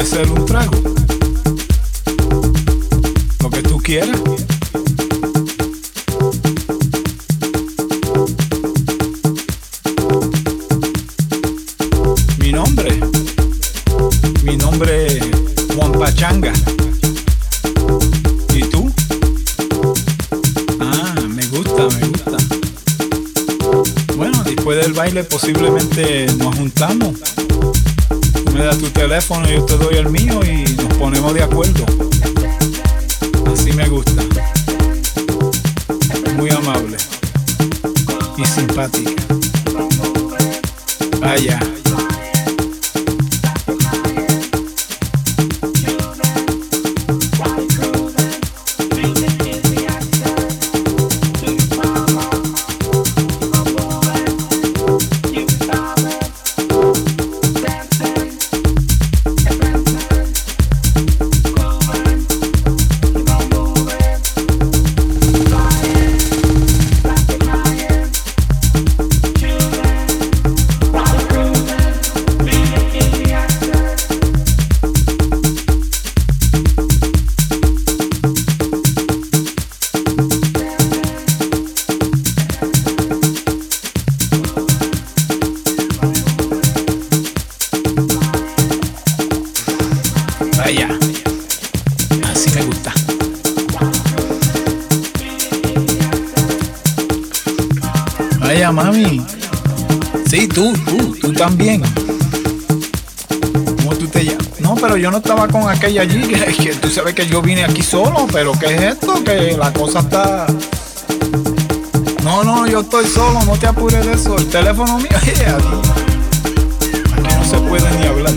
ofrecer un trago. Lo que tú quieras. Yo te doy el mío y nos ponemos de acuerdo. Pero ¿qué es esto? Que la cosa está... No, no, yo estoy solo, no te apures de eso. El teléfono mío, aquí no se puede ni hablar.